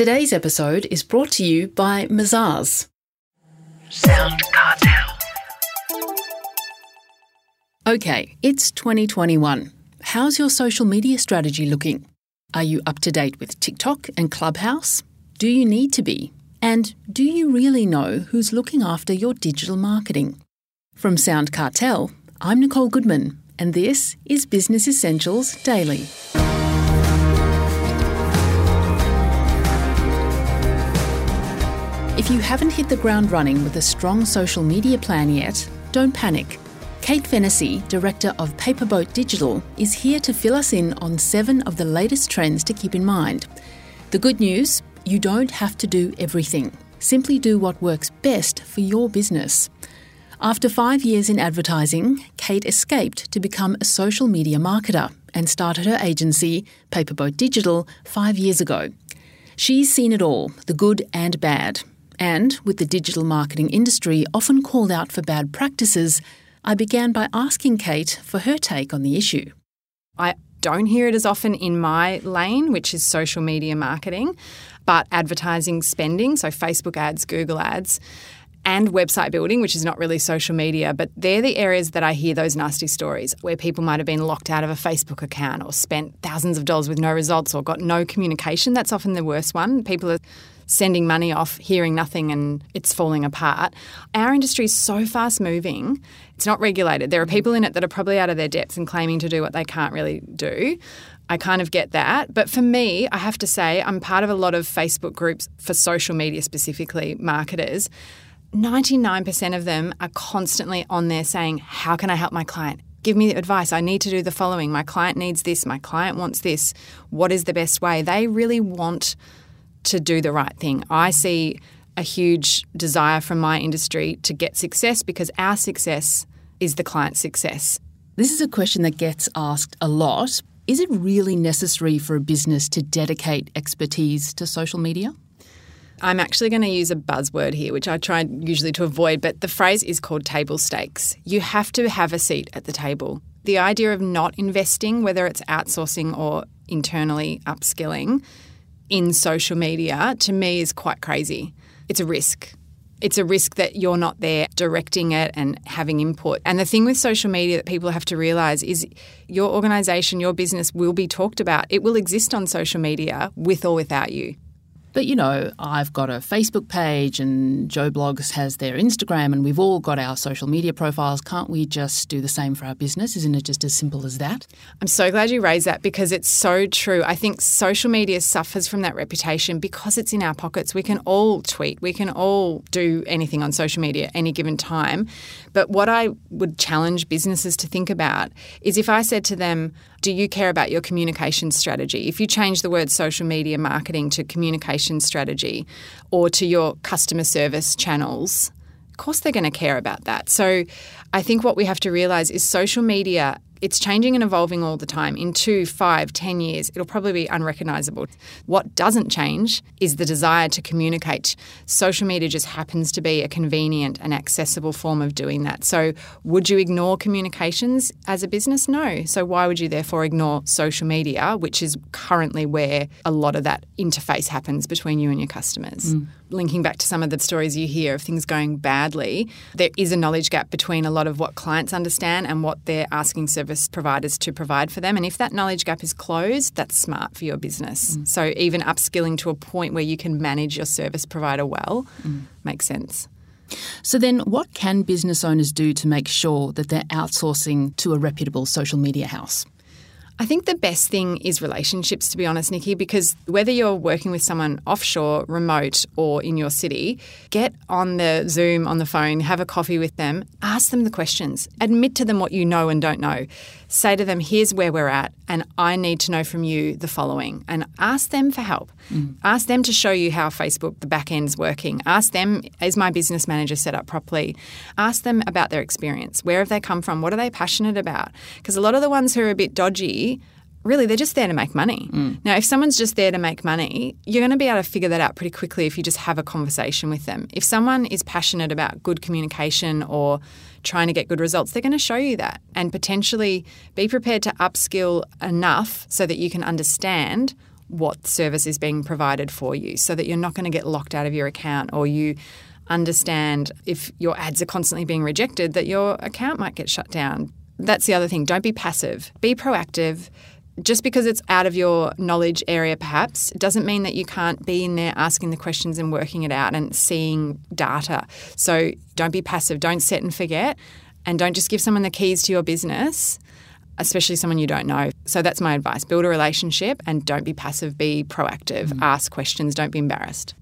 Today's episode is brought to you by Mazars. Sound Cartel. Okay, it's 2021. How's your social media strategy looking? Are you up to date with TikTok and Clubhouse? Do you need to be? And do you really know who's looking after your digital marketing? From Sound Cartel, I'm Nicole Goodman, and this is Business Essentials Daily. If you haven't hit the ground running with a strong social media plan yet, don't panic. Kate Fennessy, Director of Paperboat Digital, is here to fill us in on seven of the latest trends to keep in mind. The good news you don't have to do everything. Simply do what works best for your business. After five years in advertising, Kate escaped to become a social media marketer and started her agency, Paperboat Digital, five years ago. She's seen it all, the good and bad. And with the digital marketing industry often called out for bad practices, I began by asking Kate for her take on the issue. I don't hear it as often in my lane, which is social media marketing, but advertising spending, so Facebook ads, Google ads, and website building, which is not really social media, but they're the areas that I hear those nasty stories where people might have been locked out of a Facebook account or spent thousands of dollars with no results or got no communication. That's often the worst one. People are sending money off, hearing nothing, and it's falling apart. Our industry is so fast moving, it's not regulated. There are mm. people in it that are probably out of their depths and claiming to do what they can't really do. I kind of get that. But for me, I have to say, I'm part of a lot of Facebook groups for social media specifically, marketers. 99% of them are constantly on there saying, How can I help my client? Give me advice. I need to do the following. My client needs this. My client wants this. What is the best way? They really want to do the right thing. I see a huge desire from my industry to get success because our success is the client's success. This is a question that gets asked a lot. Is it really necessary for a business to dedicate expertise to social media? I'm actually going to use a buzzword here, which I try usually to avoid, but the phrase is called table stakes. You have to have a seat at the table. The idea of not investing, whether it's outsourcing or internally upskilling, in social media to me is quite crazy. It's a risk. It's a risk that you're not there directing it and having input. And the thing with social media that people have to realize is your organization, your business will be talked about. It will exist on social media with or without you. But you know, I've got a Facebook page and Joe Bloggs has their Instagram and we've all got our social media profiles. Can't we just do the same for our business? Isn't it just as simple as that? I'm so glad you raised that because it's so true. I think social media suffers from that reputation because it's in our pockets. We can all tweet, we can all do anything on social media any given time. But what I would challenge businesses to think about is if I said to them, do you care about your communication strategy? If you change the word social media marketing to communication strategy or to your customer service channels, of course they're going to care about that. So I think what we have to realize is social media it's changing and evolving all the time. In two, five, ten years, it'll probably be unrecognizable. What doesn't change is the desire to communicate. Social media just happens to be a convenient and accessible form of doing that. So, would you ignore communications as a business? No. So, why would you therefore ignore social media, which is currently where a lot of that interface happens between you and your customers? Mm linking back to some of the stories you hear of things going badly, there is a knowledge gap between a lot of what clients understand and what they're asking service providers to provide for them. And if that knowledge gap is closed, that's smart for your business. Mm. So even upskilling to a point where you can manage your service provider well mm. makes sense. So, then what can business owners do to make sure that they're outsourcing to a reputable social media house? I think the best thing is relationships, to be honest, Nikki, because whether you're working with someone offshore, remote, or in your city, get on the Zoom, on the phone, have a coffee with them, ask them the questions, admit to them what you know and don't know. Say to them, here's where we're at, and I need to know from you the following. And ask them for help. Mm. Ask them to show you how Facebook, the back end's working. Ask them, is my business manager set up properly? Ask them about their experience. Where have they come from? What are they passionate about? Because a lot of the ones who are a bit dodgy really they're just there to make money. Mm. Now, if someone's just there to make money, you're going to be able to figure that out pretty quickly if you just have a conversation with them. If someone is passionate about good communication or trying to get good results, they're going to show you that and potentially be prepared to upskill enough so that you can understand what service is being provided for you so that you're not going to get locked out of your account or you understand if your ads are constantly being rejected that your account might get shut down. That's the other thing. Don't be passive. Be proactive. Just because it's out of your knowledge area, perhaps, doesn't mean that you can't be in there asking the questions and working it out and seeing data. So don't be passive. Don't set and forget. And don't just give someone the keys to your business especially someone you don't know. So that's my advice. Build a relationship and don't be passive, be proactive, mm-hmm. ask questions, don't be embarrassed.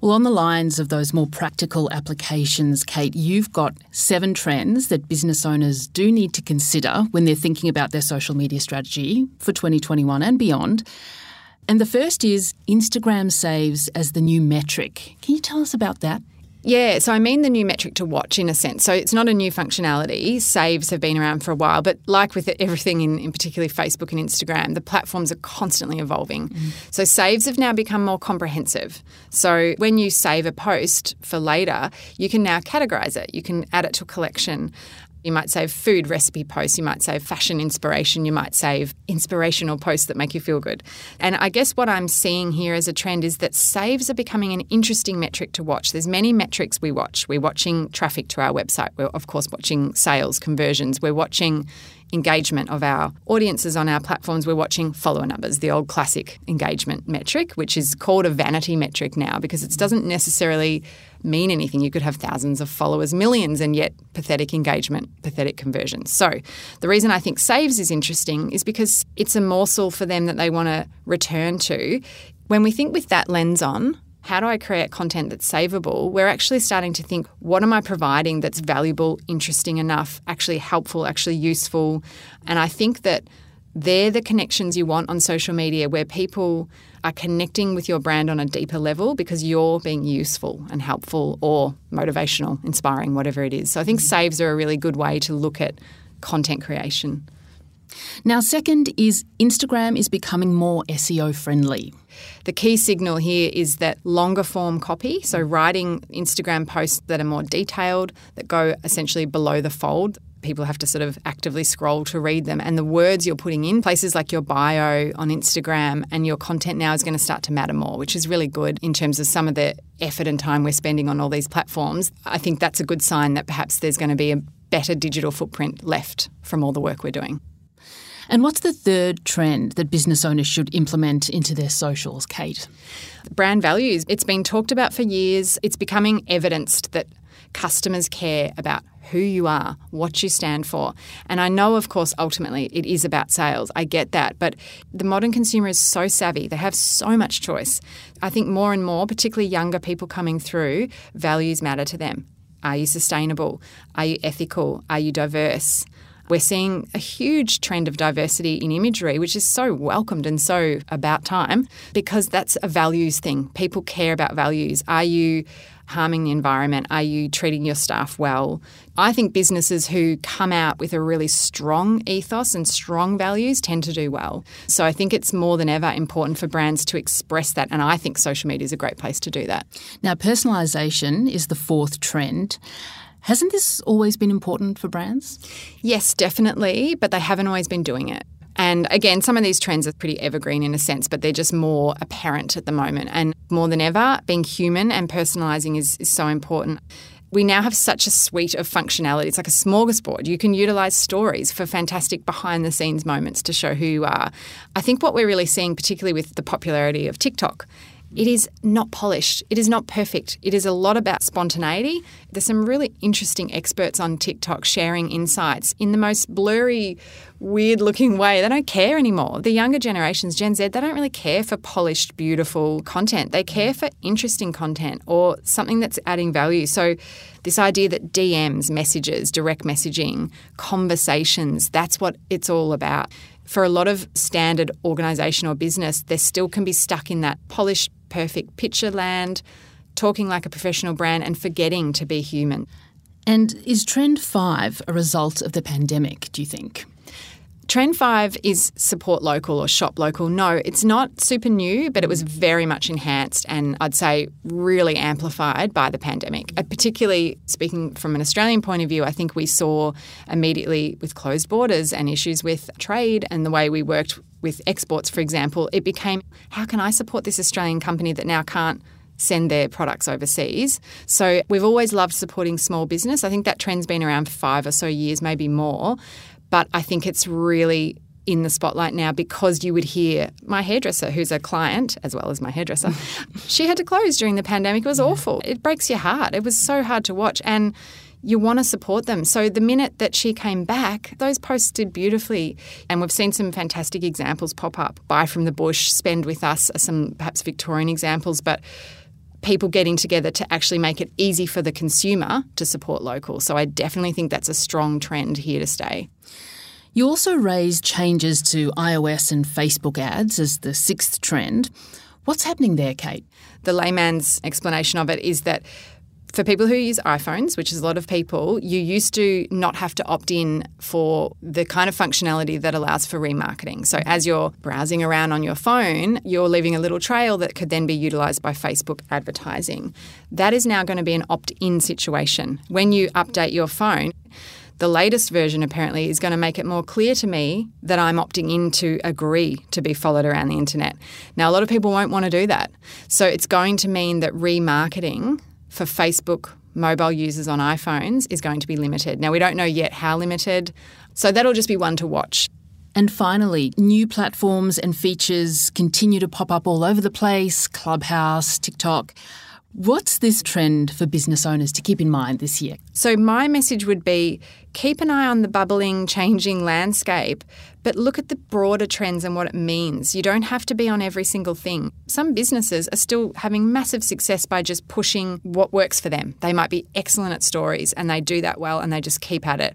Well, on the lines of those more practical applications, Kate, you've got seven trends that business owners do need to consider when they're thinking about their social media strategy for 2021 and beyond. And the first is Instagram saves as the new metric. Can you tell us about that? Yeah, so I mean the new metric to watch in a sense. So it's not a new functionality. Saves have been around for a while, but like with everything in, in particularly Facebook and Instagram, the platforms are constantly evolving. Mm. So saves have now become more comprehensive. So when you save a post for later, you can now categorize it. You can add it to a collection. You might save food recipe posts, you might save fashion inspiration, you might save inspirational posts that make you feel good. And I guess what I'm seeing here as a trend is that saves are becoming an interesting metric to watch. There's many metrics we watch. We're watching traffic to our website. We're of course watching sales, conversions. We're watching engagement of our audiences on our platforms, we're watching follower numbers, the old classic engagement metric, which is called a vanity metric now because it doesn't necessarily mean anything. You could have thousands of followers, millions, and yet pathetic engagement, pathetic conversions. So, the reason I think Saves is interesting is because it's a morsel for them that they want to return to. When we think with that lens on, how do I create content that's savable? We're actually starting to think, what am I providing that's valuable, interesting enough, actually helpful, actually useful? And I think that they're the connections you want on social media where people are connecting with your brand on a deeper level because you're being useful and helpful or motivational, inspiring, whatever it is. So I think saves are a really good way to look at content creation. Now, second is Instagram is becoming more SEO friendly. The key signal here is that longer form copy, so writing Instagram posts that are more detailed, that go essentially below the fold, people have to sort of actively scroll to read them. And the words you're putting in, places like your bio on Instagram and your content now is going to start to matter more, which is really good in terms of some of the effort and time we're spending on all these platforms. I think that's a good sign that perhaps there's going to be a better digital footprint left from all the work we're doing. And what's the third trend that business owners should implement into their socials, Kate? Brand values. It's been talked about for years. It's becoming evidenced that customers care about who you are, what you stand for. And I know, of course, ultimately it is about sales. I get that. But the modern consumer is so savvy, they have so much choice. I think more and more, particularly younger people coming through, values matter to them. Are you sustainable? Are you ethical? Are you diverse? We're seeing a huge trend of diversity in imagery, which is so welcomed and so about time because that's a values thing. People care about values. Are you harming the environment? Are you treating your staff well? I think businesses who come out with a really strong ethos and strong values tend to do well. So I think it's more than ever important for brands to express that. And I think social media is a great place to do that. Now, personalisation is the fourth trend. Hasn't this always been important for brands? Yes, definitely, but they haven't always been doing it. And again, some of these trends are pretty evergreen in a sense, but they're just more apparent at the moment. And more than ever, being human and personalizing is, is so important. We now have such a suite of functionality. It's like a smorgasbord. You can utilize stories for fantastic behind the scenes moments to show who you are. I think what we're really seeing, particularly with the popularity of TikTok, it is not polished. It is not perfect. It is a lot about spontaneity. There's some really interesting experts on TikTok sharing insights in the most blurry, weird looking way. They don't care anymore. The younger generations, Gen Z, they don't really care for polished, beautiful content. They care for interesting content or something that's adding value. So, this idea that DMs, messages, direct messaging, conversations, that's what it's all about for a lot of standard organisation or business, they still can be stuck in that polished, perfect picture land, talking like a professional brand and forgetting to be human. And is Trend 5 a result of the pandemic, do you think? Trend 5 is support local or shop local. No, it's not super new, but it was very much enhanced and I'd say really amplified by the pandemic. Uh, particularly speaking from an Australian point of view, I think we saw immediately with closed borders and issues with trade and the way we worked with exports, for example, it became how can I support this Australian company that now can't send their products overseas. So we've always loved supporting small business. I think that trend's been around for five or so years, maybe more. But I think it's really in the spotlight now because you would hear my hairdresser, who's a client as well as my hairdresser, she had to close during the pandemic. It was awful. It breaks your heart. It was so hard to watch. And you want to support them. So the minute that she came back, those posts did beautifully. And we've seen some fantastic examples pop up. Buy from the bush, spend with us, are some perhaps Victorian examples, but people getting together to actually make it easy for the consumer to support local. So I definitely think that's a strong trend here to stay. You also raised changes to iOS and Facebook ads as the sixth trend. What's happening there, Kate? The layman's explanation of it is that for people who use iPhones, which is a lot of people, you used to not have to opt in for the kind of functionality that allows for remarketing. So as you're browsing around on your phone, you're leaving a little trail that could then be utilized by Facebook advertising. That is now going to be an opt in situation. When you update your phone, the latest version apparently is going to make it more clear to me that I'm opting in to agree to be followed around the internet. Now, a lot of people won't want to do that. So it's going to mean that remarketing for Facebook mobile users on iPhones is going to be limited. Now, we don't know yet how limited, so that'll just be one to watch. And finally, new platforms and features continue to pop up all over the place Clubhouse, TikTok. What's this trend for business owners to keep in mind this year? So, my message would be keep an eye on the bubbling, changing landscape, but look at the broader trends and what it means. You don't have to be on every single thing. Some businesses are still having massive success by just pushing what works for them. They might be excellent at stories and they do that well and they just keep at it.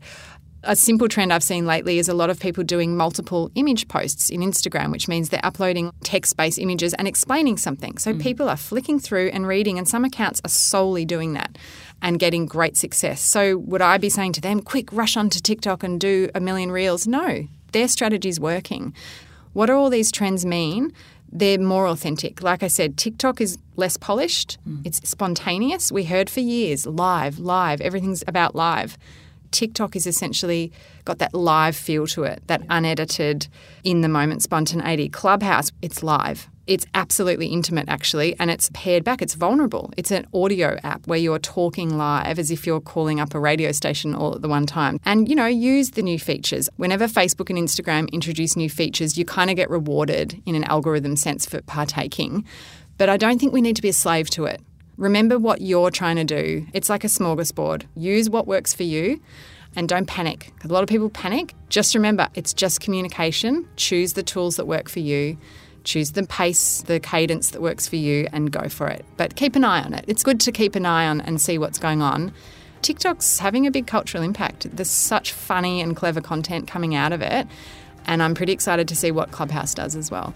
A simple trend I've seen lately is a lot of people doing multiple image posts in Instagram, which means they're uploading text based images and explaining something. So mm. people are flicking through and reading, and some accounts are solely doing that and getting great success. So would I be saying to them, quick, rush onto TikTok and do a million reels? No, their strategy's working. What do all these trends mean? They're more authentic. Like I said, TikTok is less polished, mm. it's spontaneous. We heard for years live, live, everything's about live. TikTok is essentially got that live feel to it, that unedited, in the moment spontaneity. Clubhouse, it's live. It's absolutely intimate, actually, and it's pared back. It's vulnerable. It's an audio app where you're talking live as if you're calling up a radio station all at the one time. And, you know, use the new features. Whenever Facebook and Instagram introduce new features, you kind of get rewarded in an algorithm sense for partaking. But I don't think we need to be a slave to it. Remember what you're trying to do. It's like a smorgasbord. Use what works for you and don't panic. A lot of people panic. Just remember, it's just communication. Choose the tools that work for you. Choose the pace, the cadence that works for you, and go for it. But keep an eye on it. It's good to keep an eye on and see what's going on. TikTok's having a big cultural impact. There's such funny and clever content coming out of it, and I'm pretty excited to see what Clubhouse does as well.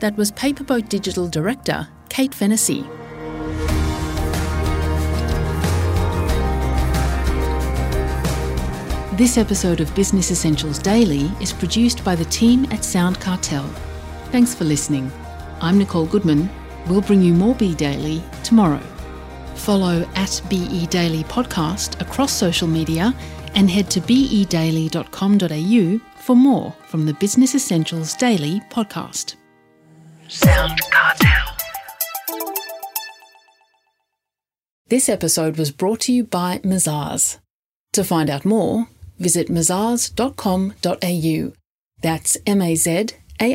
That was Paperboat Digital Director Kate Fennessy. This episode of Business Essentials Daily is produced by the team at Sound Cartel. Thanks for listening. I'm Nicole Goodman. We'll bring you more Be Daily tomorrow. Follow at BE Daily Podcast across social media and head to bedaily.com.au for more from the Business Essentials Daily podcast. Sound Cartel. This episode was brought to you by Mazars. To find out more, visit mazars.com.au. That's M A Z A